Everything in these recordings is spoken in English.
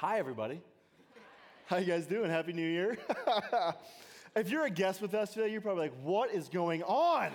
Hi, everybody. How you guys doing? Happy New Year. if you're a guest with us today, you're probably like, what is going on?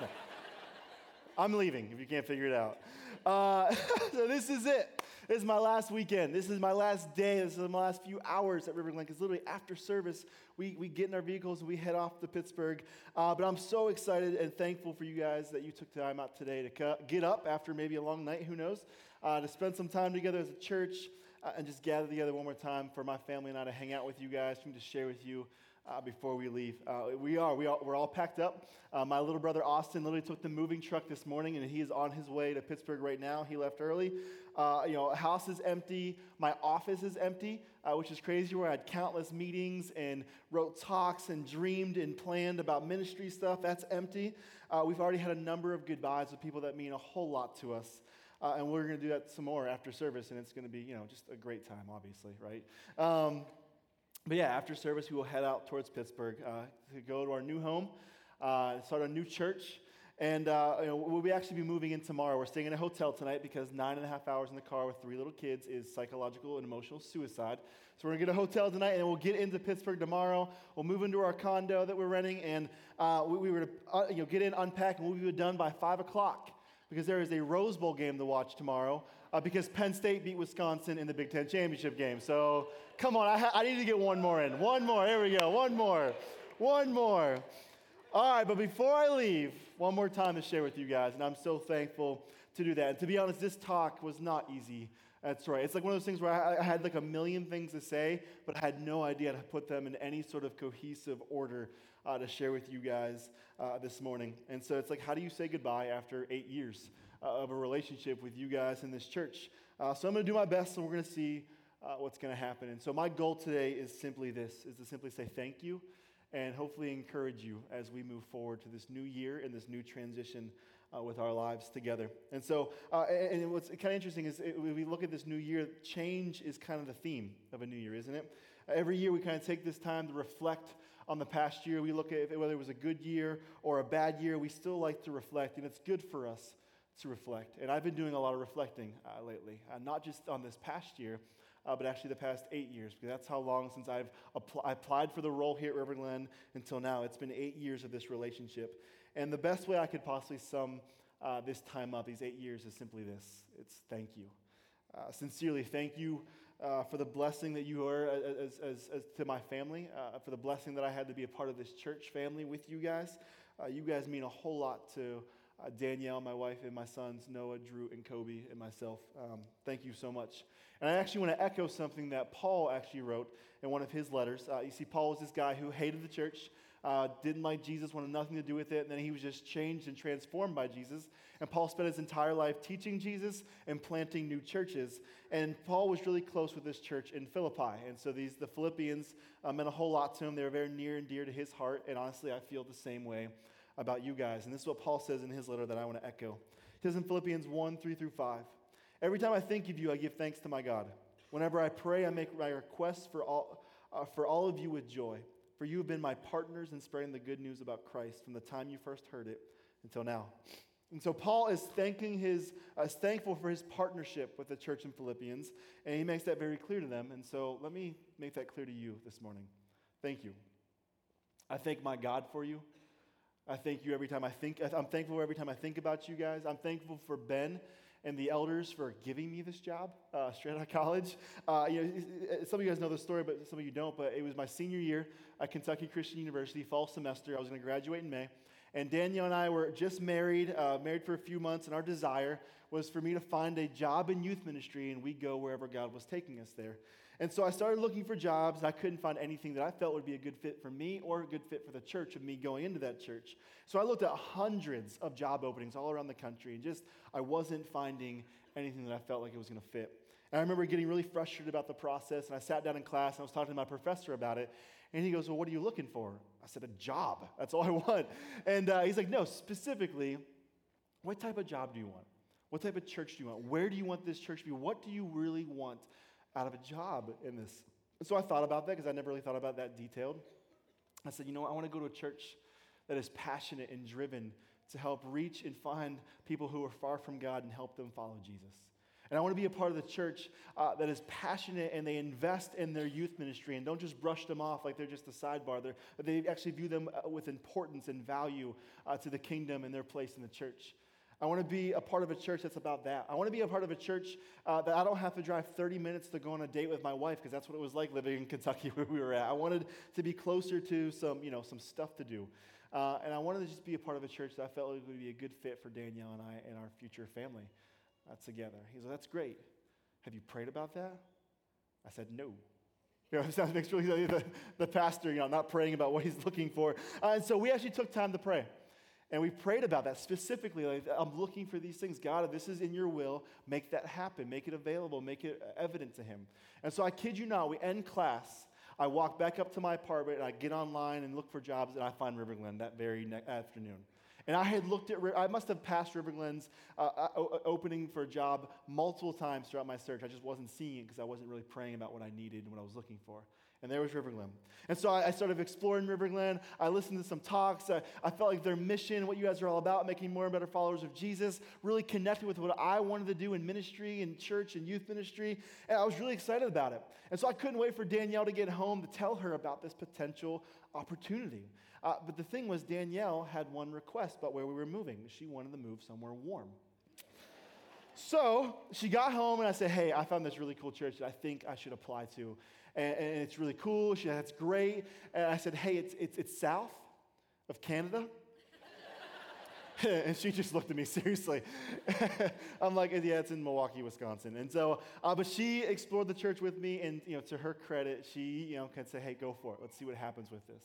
I'm leaving if you can't figure it out. Uh, so this is it. This is my last weekend. This is my last day. This is my last few hours at River Glen. It's literally after service. We, we get in our vehicles and we head off to Pittsburgh. Uh, but I'm so excited and thankful for you guys that you took time out today to get up after maybe a long night, who knows, uh, to spend some time together as a church uh, and just gather together one more time for my family and I to hang out with you guys, for me to share with you uh, before we leave. Uh, we are. We are. We're all packed up. Uh, my little brother Austin literally took the moving truck this morning, and he is on his way to Pittsburgh right now. He left early. Uh, you know, house is empty. My office is empty, uh, which is crazy. Where I had countless meetings and wrote talks and dreamed and planned about ministry stuff. That's empty. Uh, we've already had a number of goodbyes with people that mean a whole lot to us. And we're going to do that some more after service, and it's going to be, you know, just a great time, obviously, right? Um, but yeah, after service, we will head out towards Pittsburgh uh, to go to our new home, uh, start a new church. And uh, you know, we'll be actually be moving in tomorrow. We're staying in a hotel tonight because nine and a half hours in the car with three little kids is psychological and emotional suicide. So we're gonna get a hotel tonight, and we'll get into Pittsburgh tomorrow. We'll move into our condo that we're renting, and uh, we, we, were to uh, you know, get in, unpack, and we'll be done by five o'clock because there is a Rose Bowl game to watch tomorrow uh, because Penn State beat Wisconsin in the Big Ten championship game. So come on, I, ha- I need to get one more in. One more. Here we go. One more. One more. All right, but before I leave, one more time to share with you guys, and I'm so thankful to do that. And to be honest, this talk was not easy. That's right. It's like one of those things where I, had like a million things to say, but I had no idea how to put them in any sort of cohesive order uh, to share with you guys uh, this morning. And so it's like, how do you say goodbye after eight years uh, of a relationship with you guys in this church? Uh, so I'm going to do my best, and we're going to see uh, what's going to happen. And so my goal today is simply this: is to simply say thank you and hopefully encourage you as we move forward to this new year and this new transition uh, with our lives together. And so, uh, and what's kind of interesting is it, we look at this new year, change is kind of the theme of a new year, isn't it? Every year we kind of take this time to reflect on the past year. We look at whether it was a good year or a bad year. We still like to reflect, and it's good for us to reflect. And I've been doing a lot of reflecting uh, lately, uh, not just on this past year, uh, but actually the past eight years, because that's how long since I've apl- applied for the role here at River Glen until now. It's been eight years of this relationship. And the best way I could possibly sum uh, this time up, these eight years, is simply this it's thank you. Uh, sincerely, thank you uh, for the blessing that you are as, as, as to my family, uh, for the blessing that I had to be a part of this church family with you guys. Uh, you guys mean a whole lot to uh, Danielle, my wife, and my sons, Noah, Drew, and Kobe, and myself. Um, thank you so much. And I actually want to echo something that Paul actually wrote in one of his letters. Uh, you see, Paul was this guy who hated the church, uh, didn't like Jesus, wanted nothing to do with it, and then he was just changed and transformed by Jesus. And Paul spent his entire life teaching Jesus and planting new churches. And Paul was really close with this church in Philippi. And so these, the Philippians uh, meant a whole lot to him. They were very near and dear to his heart. And honestly, I feel the same way about you guys. And this is what Paul says in his letter that I want to echo. He says in Philippians 1 3 through 5 Every time I think of you, I give thanks to my God. Whenever I pray, I make my requests for all, uh, for all of you with joy. For you have been my partners in spreading the good news about Christ from the time you first heard it until now. And so Paul is thanking his, uh, is thankful for his partnership with the church in Philippians, and he makes that very clear to them. And so let me make that clear to you this morning. Thank you. I thank my God for you. I thank you every time I think, I'm thankful every time I think about you guys. I'm thankful for Ben and the elders for giving me this job uh, straight out of college. Uh, you know, some of you guys know the story, but some of you don't. But it was my senior year at Kentucky Christian University, fall semester. I was going to graduate in May. And Danielle and I were just married, uh, married for a few months, and our desire was for me to find a job in youth ministry, and we go wherever God was taking us there. And so I started looking for jobs, I couldn't find anything that I felt would be a good fit for me or a good fit for the church of me going into that church. So I looked at hundreds of job openings all around the country, and just I wasn't finding anything that I felt like it was going to fit. And I remember getting really frustrated about the process, and I sat down in class and I was talking to my professor about it. And he goes, Well, what are you looking for? I said, A job. That's all I want. And uh, he's like, No, specifically, what type of job do you want? What type of church do you want? Where do you want this church to be? What do you really want out of a job in this? And so I thought about that because I never really thought about that detailed. I said, You know, I want to go to a church that is passionate and driven to help reach and find people who are far from God and help them follow Jesus. And I want to be a part of the church uh, that is passionate and they invest in their youth ministry and don't just brush them off like they're just a sidebar. They're, they actually view them uh, with importance and value uh, to the kingdom and their place in the church. I want to be a part of a church that's about that. I want to be a part of a church uh, that I don't have to drive 30 minutes to go on a date with my wife because that's what it was like living in Kentucky where we were at. I wanted to be closer to some, you know, some stuff to do. Uh, and I wanted to just be a part of a church that I felt like would be a good fit for Danielle and I and our future family uh, together. He's like, that's great. Have you prayed about that? I said, no. You know, sounds makes really the, the pastor, you know, not praying about what he's looking for. Uh, and so we actually took time to pray. And we prayed about that specifically. Like, I'm looking for these things. God, if this is in your will, make that happen. Make it available. Make it evident to him. And so I kid you not, we end class. I walk back up to my apartment and I get online and look for jobs and I find River Glen that very ne- afternoon. And I had looked at, I must have passed River Glen's uh, uh opening for a job multiple times throughout my search. I just wasn't seeing it because I wasn't really praying about what I needed and what I was looking for. And there was River Glen. And so I, I started exploring River Glen. I listened to some talks. I, I, felt like their mission, what you guys are all about, making more and better followers of Jesus, really connected with what I wanted to do in ministry and church and youth ministry. And I was really excited about it. And so I couldn't wait for Danielle to get home to tell her about this potential opportunity. Uh, but the thing was, Danielle had one request about where we were moving. She wanted to move somewhere warm. So she got home and I said, Hey, I found this really cool church that I think I should apply to. And, and it's really cool. She said, That's great. And I said, Hey, it's, it's, it's south of Canada. and she just looked at me seriously. I'm like, yeah, it's in Milwaukee, Wisconsin. And so, uh, but she explored the church with me, and you know, to her credit, she you know can say, hey, go for it. Let's see what happens with this.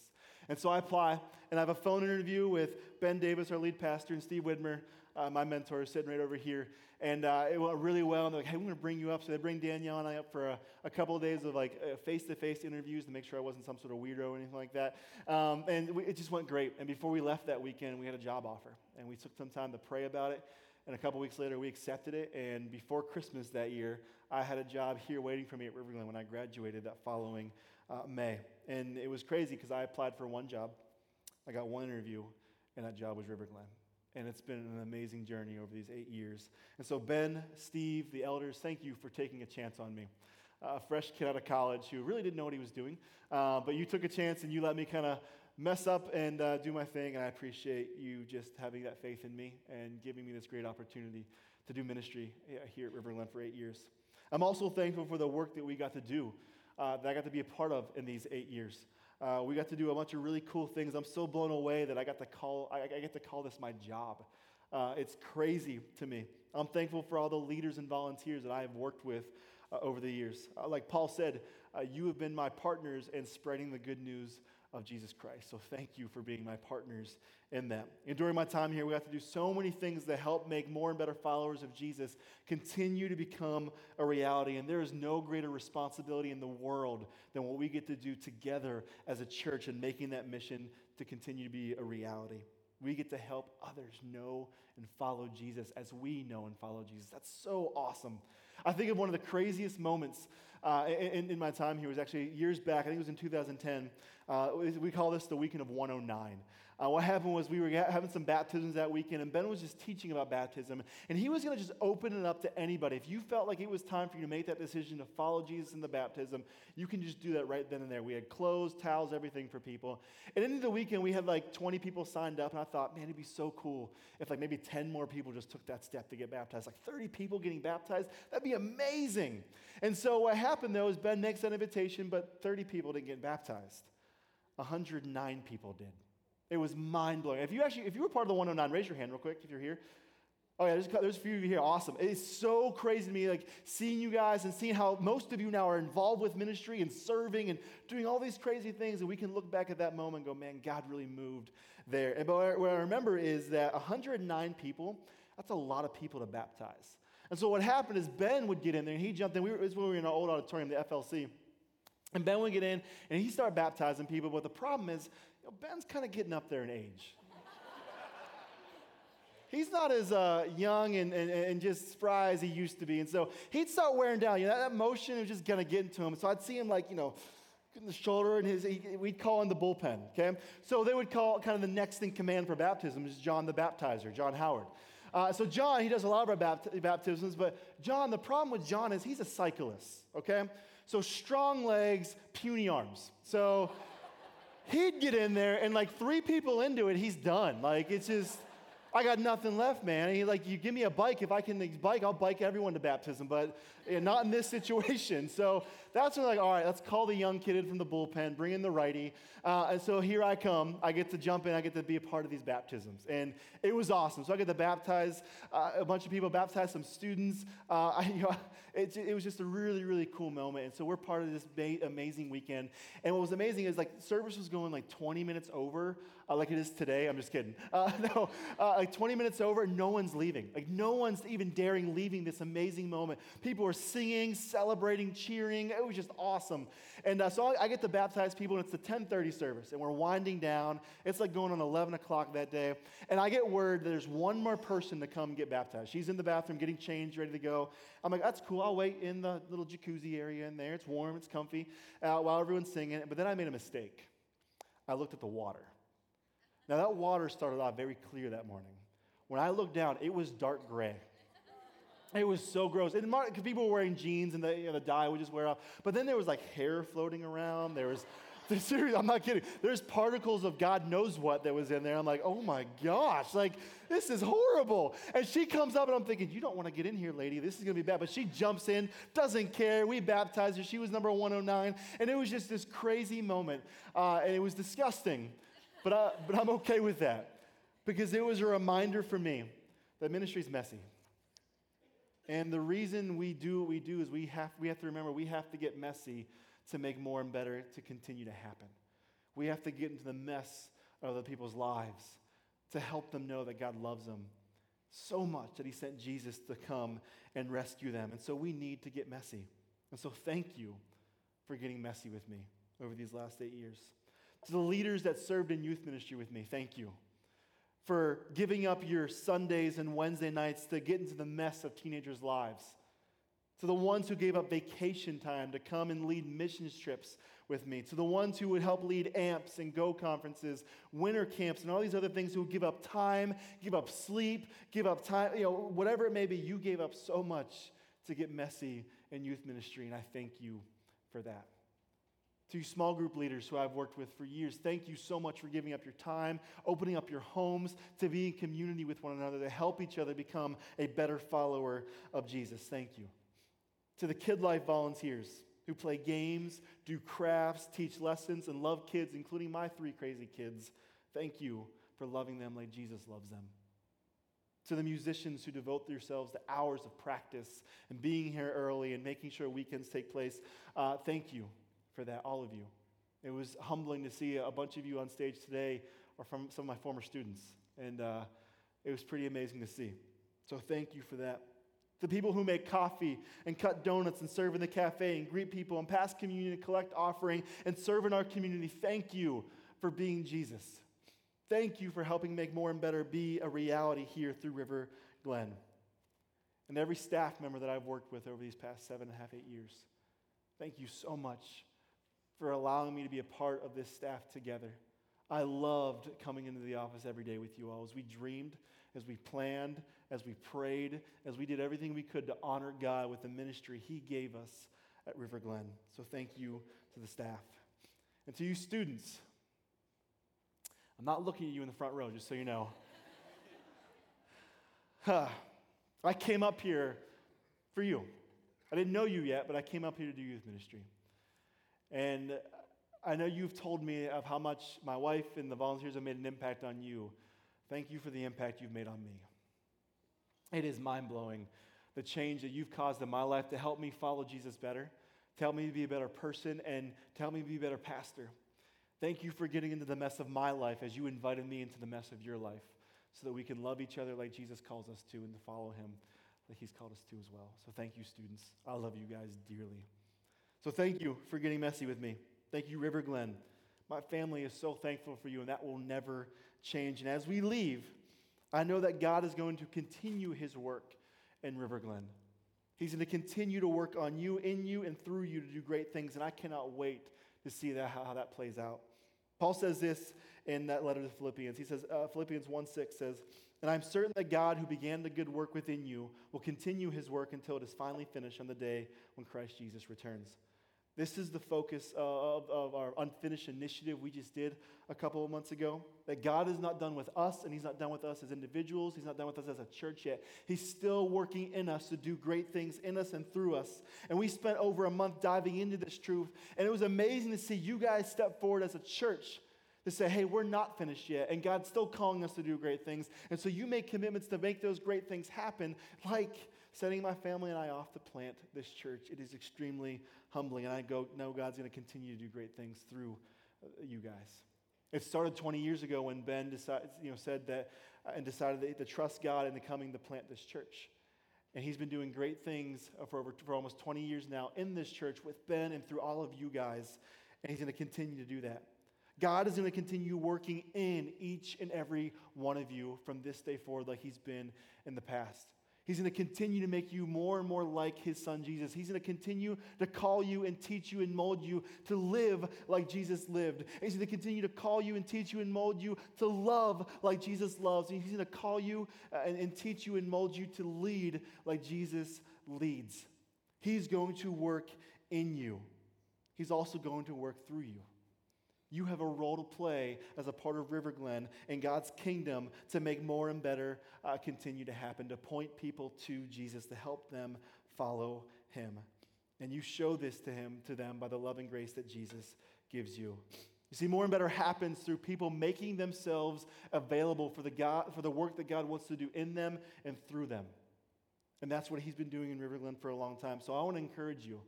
And so I apply, and I have a phone interview with Ben Davis, our lead pastor, and Steve Widmer, uh, my mentor, is sitting right over here. And uh, it went really well. And they're like, hey, we're going to bring you up. So they bring Danielle and I up for a, a couple of days of like face to face interviews to make sure I wasn't some sort of weirdo or anything like that. Um, and we, it just went great. And before we left that weekend, we had a job offer. And we took some time to pray about it. And a couple weeks later, we accepted it. And before Christmas that year, I had a job here waiting for me at River Glen when I graduated that following uh, May. And it was crazy because I applied for one job, I got one interview, and that job was River Glen. And it's been an amazing journey over these eight years. And so, Ben, Steve, the elders, thank you for taking a chance on me. a fresh kid out of college who really didn't know what he was doing, uh, but you took a chance and you let me kind of mess up and uh, do my thing. And I appreciate you just having that faith in me and giving me this great opportunity to do ministry here at River Glen for eight years. I'm also thankful for the work that we got to do, uh, that I got to be a part of in these eight years. Uh, we got to do a bunch of really cool things. I'm so blown away that I got to call, I, I get to call this my job. Uh, it's crazy to me. I'm thankful for all the leaders and volunteers that I have worked with uh, over the years. Uh, like Paul said, uh, you have been my partners in spreading the good news of Jesus Christ. So thank you for being my partners in that. And during my time here, we got to do so many things that help make more and better followers of Jesus continue to become a reality. And there is no greater responsibility in the world than what we get to do together as a church and making that mission to continue to be a reality. We get to help others know and follow Jesus as we know and follow Jesus. That's so awesome. I think of one of the craziest moments uh, in, in, my time here was actually years back. I think it was in 2010. Uh, we call this the weekend of 109. Uh, what happened was we were having some baptisms that weekend, and Ben was just teaching about baptism. And he was going to just open it up to anybody. If you felt like it was time for you to make that decision to follow Jesus in the baptism, you can just do that right then and there. We had clothes, towels, everything for people. And into the weekend, we had like 20 people signed up, and I thought, man, it'd be so cool if like maybe 10 more people just took that step to get baptized. Like 30 people getting baptized, that'd be amazing. And so what happened though is Ben makes an invitation, but 30 people didn't get baptized. 109 people did. It was mind blowing. If you actually, if you were part of the 109, raise your hand real quick if you're here. Oh yeah, there's, there's a few of you here. Awesome. It's so crazy to me, like seeing you guys and seeing how most of you now are involved with ministry and serving and doing all these crazy things. And we can look back at that moment and go, man, God really moved there. And but what I remember is that 109 people, that's a lot of people to baptize. And so what happened is Ben would get in there and he jumped in. We were, this was when we were in our old auditorium, the FLC. And Ben would get in and he started baptizing people. But the problem is, know, Ben's kind of getting up there in age. He's not as uh, young and, and, and just spry as he used to be. And so he'd start wearing down. You know, that, that motion was just going to get into him. So I'd see him like, you know, in the shoulder and his, he, we'd call him the bullpen, okay? So they would call kind of the next in command for baptism is John the Baptizer, John Howard. Uh, so John, he does a lot of our bapt- baptisms, but John, the problem with John is he's a cyclist, okay? So strong legs, puny arms. So he'd get in there and like three people into it, he's done. Like it's just, I got nothing left, man. And he like, you give me a bike. If I can bike, I'll bike everyone to baptism, but not in this situation. So that's when like, all right, let's call the young kid in from the bullpen, bring in the righty. Uh, and so here I come. I get to jump in. I get to be a part of these baptisms. And it was awesome. So I get to baptize uh, a bunch of people, baptize some students. Uh, I, you know, it, it, was just a really, really cool moment. And so we're part of this amazing weekend. And what was amazing is like service was going like 20 minutes over, uh, like it is today. I'm just kidding. Uh, no, uh, like 20 minutes over, no one's leaving. Like no one's even daring leaving this amazing moment. People are singing, celebrating, cheering. It was just awesome. And uh, so I, I, get to baptize people, and it's the 10:30 service, and we're winding down. It's like going on 11 o'clock that day, and I get word that there's one more person to come get baptized. She's in the bathroom getting changed, ready to go. I'm like, that's cool. I'll wait in the little jacuzzi area in there. It's warm, it's comfy, uh, while everyone's singing. But then I made a mistake. I looked at the water. Now that water started off very clear that morning. When I looked down, it was dark gray. It was so gross. And because people were wearing jeans and the, you know, the dye would just wear off. But then there was like hair floating around. There was, serious, I'm not kidding. There's particles of God knows what that was in there. I'm like, oh my gosh, like this is horrible. And she comes up and I'm thinking, you don't want to get in here, lady. This is going to be bad. But she jumps in, doesn't care. We baptized her. She was number 109. And it was just this crazy moment. Uh, and it was disgusting. But, I, but I'm okay with that because it was a reminder for me that ministry is messy. And the reason we do what we do is we have, we have to remember we have to get messy to make more and better to continue to happen. We have to get into the mess of other people's lives to help them know that God loves them so much that He sent Jesus to come and rescue them. And so we need to get messy. And so thank you for getting messy with me over these last eight years. To the leaders that served in youth ministry with me, thank you for giving up your Sundays and Wednesday nights to get into the mess of teenagers' lives. To the ones who gave up vacation time to come and lead missions trips with me. To the ones who would help lead AMPS and Go conferences, winter camps, and all these other things who give up time, give up sleep, give up time, you know, whatever it may be, you gave up so much to get messy in youth ministry, and I thank you for that to small group leaders who I've worked with for years, thank you so much for giving up your time, opening up your homes to be in community with one another, to help each other become a better follower of Jesus. Thank you. To the Kid Life volunteers who play games, do crafts, teach lessons, and love kids, including my three crazy kids, thank you for loving them like Jesus loves them. To the musicians who devote themselves to hours of practice and being here early and making sure weekends take place, uh, thank you for that, all of you. It was humbling to see a bunch of you on stage today are from some of my former students, and uh, it was pretty amazing to see. So thank you for that. The people who make coffee and cut donuts and serve in the cafe and greet people and pass communion and collect offering and serve in our community, thank you for being Jesus. Thank you for helping make more and better be a reality here through River Glen. And every staff member that I've worked with over these past seven and a half, eight years, thank you so much for allowing me to be a part of this staff together. I loved coming into the office every day with you all as we dreamed, as we planned, as we prayed, as we did everything we could to honor God with the ministry He gave us at River Glen. So thank you to the staff. And to you students, I'm not looking at you in the front row, just so you know. I came up here for you. I didn't know you yet, but I came up here to do youth ministry. And I know you've told me of how much my wife and the volunteers have made an impact on you. Thank you for the impact you've made on me. It is mind blowing the change that you've caused in my life to help me follow Jesus better, to help me to be a better person, and to help me to be a better pastor. Thank you for getting into the mess of my life as you invited me into the mess of your life so that we can love each other like Jesus calls us to and to follow him like he's called us to as well. So thank you, students. I love you guys dearly. So thank you for getting messy with me. Thank you, River Glen. My family is so thankful for you, and that will never change. And as we leave, I know that God is going to continue his work in River Glen. He's going to continue to work on you, in you, and through you to do great things, and I cannot wait to see that, how, that plays out. Paul says this in that letter to Philippians. He says, uh, Philippians 1 6 says, And I'm certain that God, who began the good work within you, will continue his work until it is finally finished on the day when Christ Jesus returns. This is the focus of, of, our unfinished initiative we just did a couple of months ago. That God is not done with us, and He's not done with us as individuals. He's not done with us as a church yet. He's still working in us to do great things in us and through us. And we spent over a month diving into this truth, and it was amazing to see you guys step forward as a church to say, hey, we're not finished yet, and God's still calling us to do great things. And so you make commitments to make those great things happen, like setting my family and I off to plant this church. It is extremely humbling, and I go, know God's going to continue to do great things through uh, you guys. It started 20 years ago when Ben decided, you know, said that uh, and decided to trust God in the coming to plant this church. And he's been doing great things for, over, for almost 20 years now in this church with Ben and through all of you guys. And he's going to continue to do that. God is going to continue working in each and every one of you from this day forward, like he's been in the past. He's going to continue to make you more and more like his son Jesus. He's going to continue to call you and teach you and mold you to live like Jesus lived. He's going to continue to call you and teach you and mold you to love like Jesus loves. And he's going to call you uh, and, and teach you and mold you to lead like Jesus leads. He's going to work in you, he's also going to work through you. You have a role to play as a part of River Glen in God's kingdom to make more and better uh, continue to happen, to point people to Jesus, to help them follow him. And you show this to him, to them by the love and grace that Jesus gives you. You see, more and better happens through people making themselves available for the, God, for the work that God wants to do in them and through them. And that's what he's been doing in River Glen for a long time. So I want to encourage you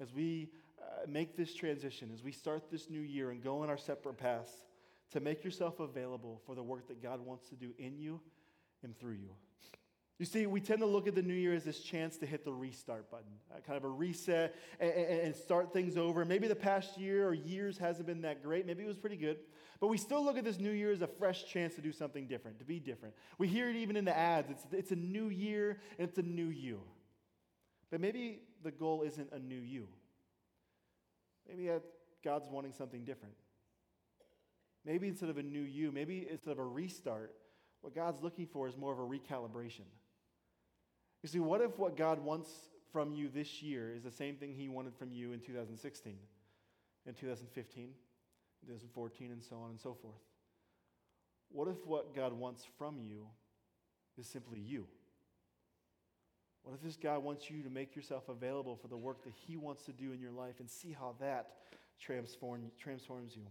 as we make this transition as we start this new year and go on our separate paths to make yourself available for the work that God wants to do in you and through you. You see, we tend to look at the new year as this chance to hit the restart button, uh, kind of a reset and, and, start things over. Maybe the past year or years hasn't been that great. Maybe it was pretty good. But we still look at this new year as a fresh chance to do something different, to be different. We hear it even in the ads. It's, it's a new year and it's a new you. But maybe the goal isn't a new you. Maybe God's wanting something different. Maybe instead of a new you, maybe instead of a restart, what God's looking for is more of a recalibration. You see, what if what God wants from you this year is the same thing He wanted from you in 2016, in 2015, 2014, and so on and so forth? What if what God wants from you is simply you? What if this guy wants you to make yourself available for the work that he wants to do in your life and see how that transform, transforms you?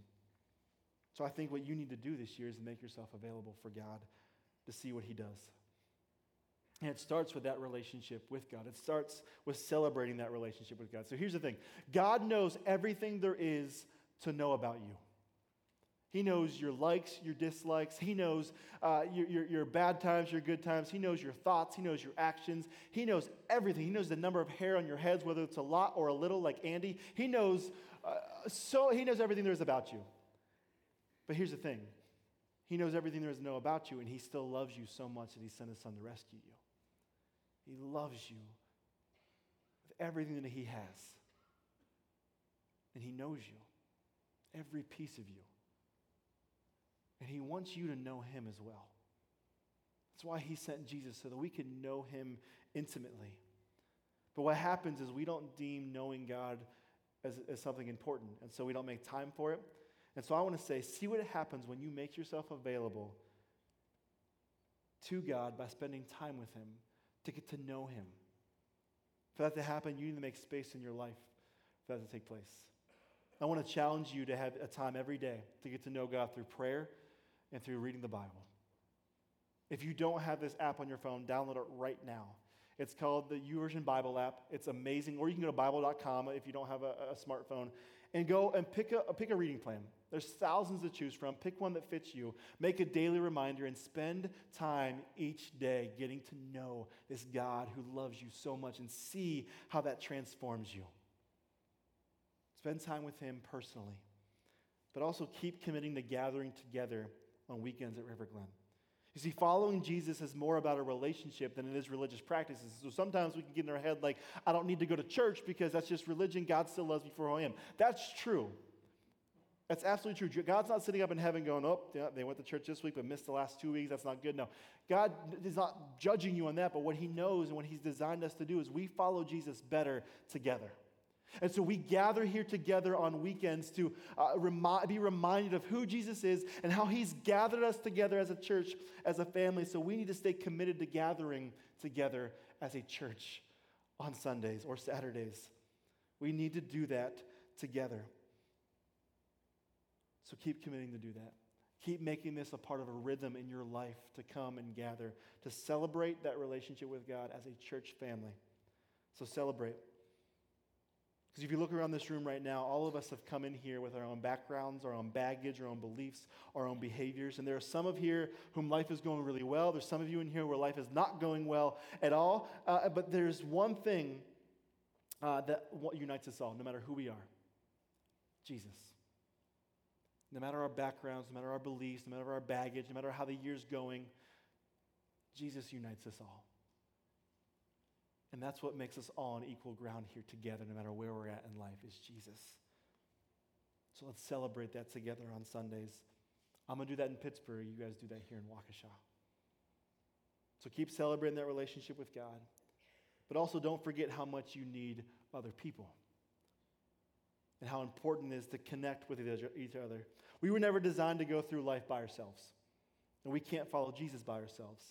So I think what you need to do this year is to make yourself available for God to see what he does. And it starts with that relationship with God. It starts with celebrating that relationship with God. So here's the thing God knows everything there is to know about you. He knows your likes, your dislikes. He knows uh, your, your, your, bad times, your good times. He knows your thoughts. He knows your actions. He knows everything. He knows the number of hair on your heads, whether it's a lot or a little, like Andy. He knows uh, so he knows everything there is about you. But here's the thing: He knows everything there is to know about you, and he still loves you so much that he sent his son to rescue you. He loves you with everything that he has, and he knows you, every piece of you. And he wants you to know him as well. That's why he sent Jesus, so that we can know him intimately. But what happens is we don't deem knowing God as, as something important, and so we don't make time for it. And so I want to say see what happens when you make yourself available to God by spending time with him to get to know him. For that to happen, you need to make space in your life for that to take place. I want to challenge you to have a time every day to get to know God through prayer and through reading the Bible. If you don't have this app on your phone, download it right now. It's called the YouVersion Bible app. It's amazing. Or you can go to Bible.com if you don't have a, a smartphone and go and pick a, pick a reading plan. There's thousands to choose from. Pick one that fits you. Make a daily reminder and spend time each day getting to know this God who loves you so much and see how that transforms you. Spend time with Him personally, but also keep committing to gathering together on weekends at River Glen. You see, following Jesus is more about a relationship than it is religious practices. So sometimes we can get in our head like, I don't need to go to church because that's just religion. God still loves me for who I am. That's true. That's absolutely true. God's not sitting up in heaven going, oh, yeah, they went to church this week but missed the last two weeks. That's not good. No. God is not judging you on that, but what He knows and what He's designed us to do is we follow Jesus better together. And so we gather here together on weekends to uh, remi- be reminded of who Jesus is and how he's gathered us together as a church, as a family. So we need to stay committed to gathering together as a church on Sundays or Saturdays. We need to do that together. So keep committing to do that. Keep making this a part of a rhythm in your life to come and gather, to celebrate that relationship with God as a church family. So celebrate. Because if you look around this room right now, all of us have come in here with our own backgrounds, our own baggage, our own beliefs, our own behaviors. And there are some of here whom life is going really well. There's some of you in here where life is not going well at all. Uh, but there's one thing uh, that unites us all, no matter who we are Jesus. No matter our backgrounds, no matter our beliefs, no matter our baggage, no matter how the year's going, Jesus unites us all. And that's what makes us all on equal ground here together, no matter where we're at in life, is Jesus. So let's celebrate that together on Sundays. I'm going to do that in Pittsburgh. You guys do that here in Waukesha. So keep celebrating that relationship with God. But also don't forget how much you need other people and how important it is to connect with each other. We were never designed to go through life by ourselves, and we can't follow Jesus by ourselves.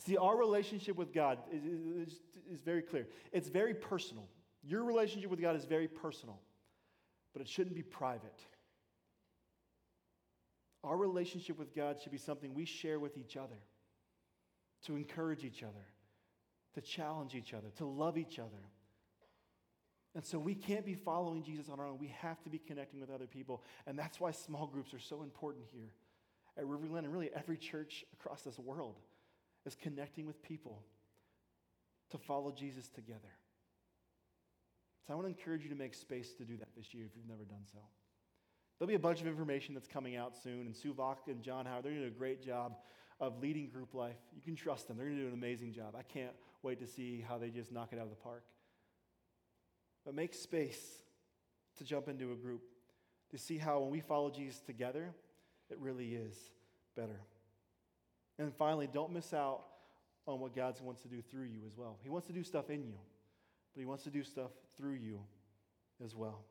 See, our relationship with God is, is, is, very clear. It's very personal. Your relationship with God is very personal, but it shouldn't be private. Our relationship with God should be something we share with each other to encourage each other, to challenge each other, to love each other. And so we can't be following Jesus on our own. We have to be connecting with other people. And that's why small groups are so important here at Riverglen and really every church across this world is connecting with people to follow Jesus together. So I want to encourage you to make space to do that this year if you've never done so. There'll be a bunch of information that's coming out soon, and Sue and John Howard, they're doing a great job of leading group life. You can trust them. They're going to do an amazing job. I can't wait to see how they just knock it out of the park. But make space to jump into a group to see how when we follow Jesus together, it really is better. And finally, don't miss out on what God wants to do through you as well. He wants to do stuff in you, but He wants to do stuff through you as well.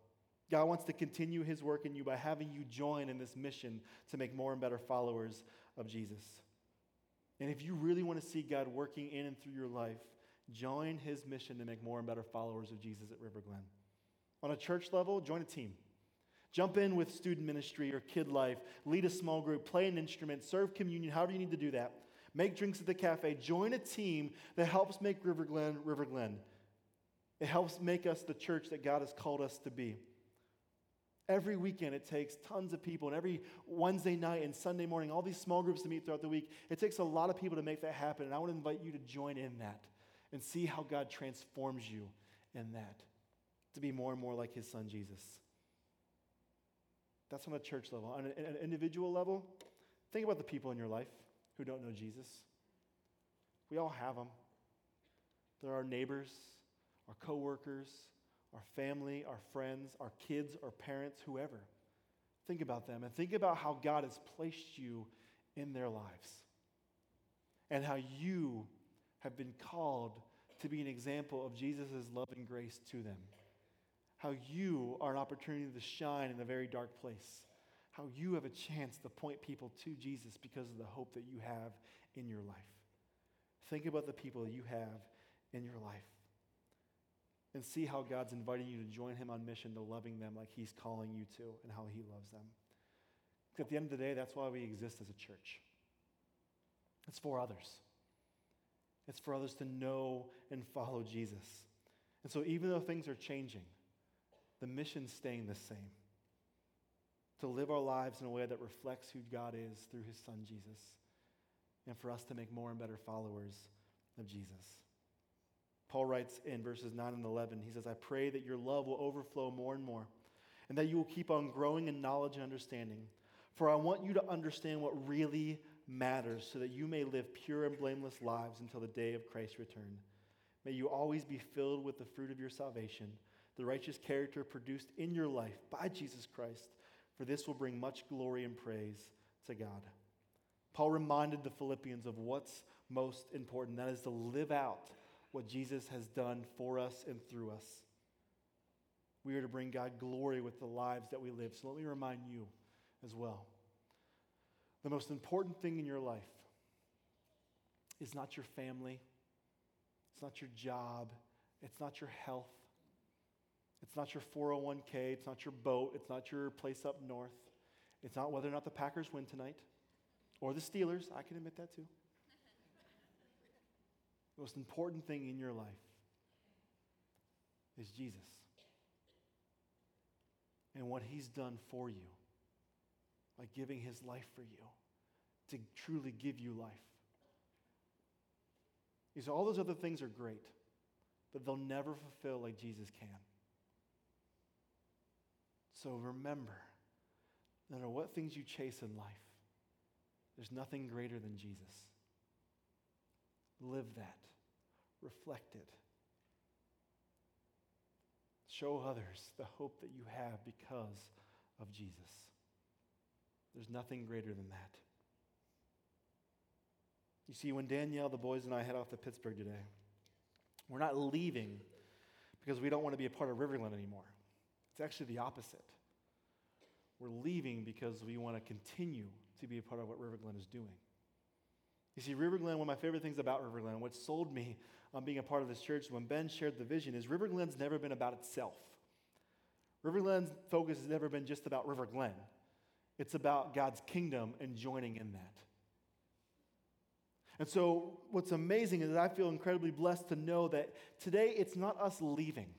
God wants to continue His work in you by having you join in this mission to make more and better followers of Jesus. And if you really want to see God working in and through your life, join His mission to make more and better followers of Jesus at River Glen. On a church level, join a team. Jump in with student ministry or kid life, lead a small group, play an instrument, serve communion, however you need to do that. Make drinks at the cafe. Join a team that helps make River Glen River Glen. It helps make us the church that God has called us to be. Every weekend, it takes tons of people, and every Wednesday night and Sunday morning, all these small groups to meet throughout the week. It takes a lot of people to make that happen, and I want to invite you to join in that and see how God transforms you in that to be more and more like His Son Jesus. That's on a church level. On an, individual level, think about the people in your life who don't know Jesus. We all have them. They're our neighbors, our coworkers, our family, our friends, our kids, our parents, whoever. Think about them and think about how God has placed you in their lives and how you have been called to be an example of Jesus' love and grace to them how you are an opportunity to shine in a very dark place, how you have a chance to point people to Jesus because of the hope that you have in your life. Think about the people that you have in your life and see how God's inviting you to join Him on mission to loving them like He's calling you to and how He loves them. At the end of the day, that's why we exist as a church. It's for others. It's for others to know and follow Jesus. And so, even though things are changing, the mission staying the same to live our lives in a way that reflects who God is through his son Jesus, and for us to make more and better followers of Jesus. Paul writes in verses 9 and 11, he says, I pray that your love will overflow more and more, and that you will keep on growing in knowledge and understanding. For I want you to understand what really matters, so that you may live pure and blameless lives until the day of Christ's return. May you always be filled with the fruit of your salvation the righteous character produced in your life by Jesus Christ for this will bring much glory and praise to God. Paul reminded the Philippians of what's most important that is to live out what Jesus has done for us and through us. We are to bring God glory with the lives that we live. So let me remind you as well. The most important thing in your life is not your family, it's not your job, it's not your health, it's not your 401k, it's not your boat, it's not your place up north, it's not whether or not the Packers win tonight or the Steelers. I can admit that too. the most important thing in your life is Jesus and what he's done for you by giving his life for you to truly give you life. You see, all those other things are great, but they'll never fulfill like Jesus can. So remember, no matter what things you chase in life, there's nothing greater than Jesus. Live that, reflect it. Show others the hope that you have because of Jesus. There's nothing greater than that. You see, when Danielle, the boys, and I head off to Pittsburgh today, we're not leaving because we don't want to be a part of River Glen anymore. It's actually the opposite. We're leaving because we want to continue to be a part of what Riverglen is doing. You see, Riverglen, one of my favorite things about River Riverglen, what sold me on being a part of this church when Ben shared the vision, is Riverglen's never been about itself. Riverglen's focus has never been just about River Glen. It's about God's kingdom and joining in that. And so, what's amazing is I feel incredibly blessed to know that today it's not us leaving,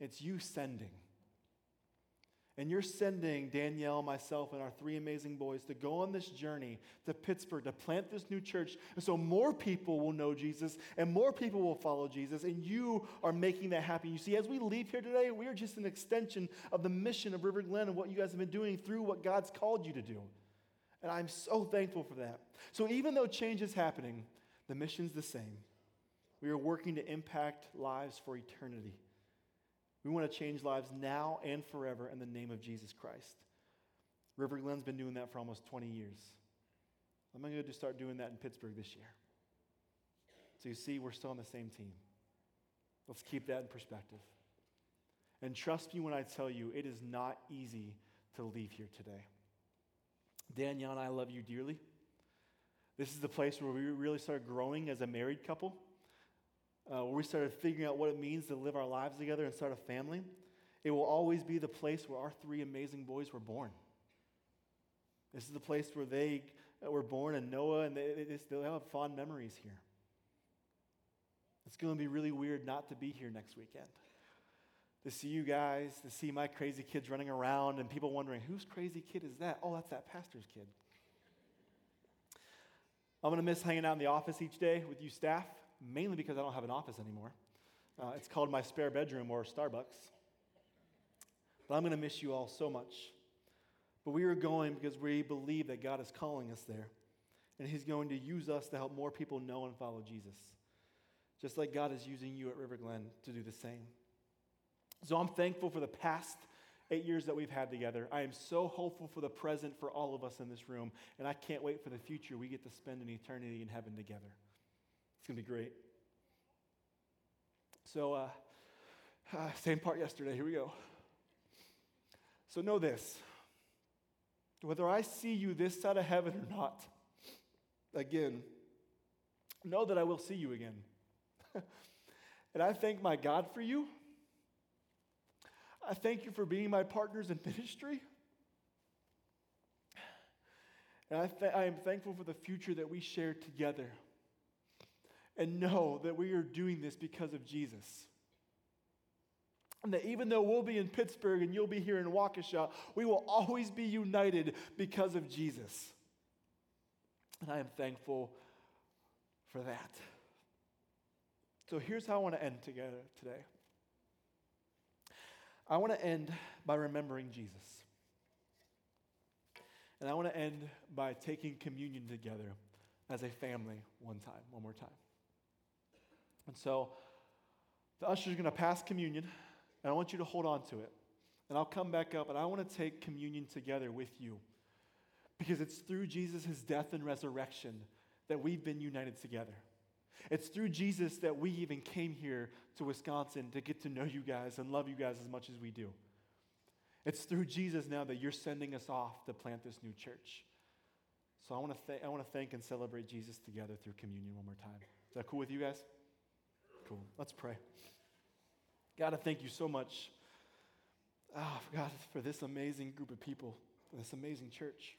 it's you sending. And you're sending Danielle, myself, and our three amazing boys to go on this journey to Pittsburgh to plant this new church. And so more people will know Jesus and more people will follow Jesus. And you are making that happen. You see, as we leave here today, we are just an extension of the mission of River Glen and what you guys have been doing through what God's called you to do. And I'm so thankful for that. So even though change is happening, the mission's the same. We are working to impact lives for eternity. We want to change lives now and forever in the name of Jesus Christ. River Glen's been doing that for almost 20 years. I'm going to start doing that in Pittsburgh this year. So you see, we're still on the same team. Let's keep that in perspective. And trust me when I tell you, it is not easy to leave here today. Danielle and I love you dearly. This is the place where we really started growing as a married couple uh, where we started figuring out what it means to live our lives together and start a family, it will always be the place where our three amazing boys were born. This is the place where they were born, and Noah, and they, they, they have fond memories here. It's going to be really weird not to be here next weekend. To see you guys, to see my crazy kids running around, and people wondering, whose crazy kid is that? Oh, that's that pastor's kid. I'm going to miss hanging out in the office each day with you staff mainly because I don't have an office anymore. Uh, it's called my spare bedroom or Starbucks. But I'm going to miss you all so much. But we are going because we believe that God is calling us there. And He's going to use us to help more people know and follow Jesus. Just like God is using you at River Glen to do the same. So I'm thankful for the past eight years that we've had together. I am so hopeful for the present for all of us in this room. And I can't wait for the future we get to spend an eternity in heaven together. It's going to be great. So, uh, uh, same part yesterday. Here we go. So, know this whether I see you this side of heaven or not, again, know that I will see you again. and I thank my God for you. I thank you for being my partners in ministry. And I, th- I am thankful for the future that we share together and know that we are doing this because of Jesus. And that even though we'll be in Pittsburgh and you'll be here in Waukesha, we will always be united because of Jesus. And I am thankful for that. So here's how I want to end together today. I want to end by remembering Jesus. And I want to end by taking communion together as a family one time, one more time. And so the usher is going to pass communion, and I want you to hold on to it. And I'll come back up and I want to take communion together with you because it's through Jesus' death and resurrection that we've been united together. It's through Jesus that we even came here to Wisconsin to get to know you guys and love you guys as much as we do. It's through Jesus now that you're sending us off to plant this new church. So I want to th- I want to thank and celebrate Jesus together through communion one more time. Is that cool with you guys? Cool. Let's pray. God, I thank you so much. Oh, God, for this amazing group of people, this amazing church.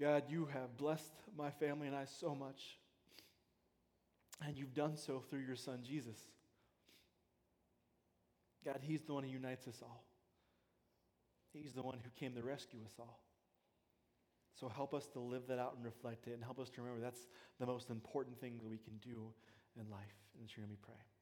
God, you have blessed my family and I so much. And you've done so through your son, Jesus. God, He's the one who unites us all. He's the one who came to rescue us all. So help us to live that out and reflect it, and help us to remember that's the most important thing that we can do in life. And it's your name we pray.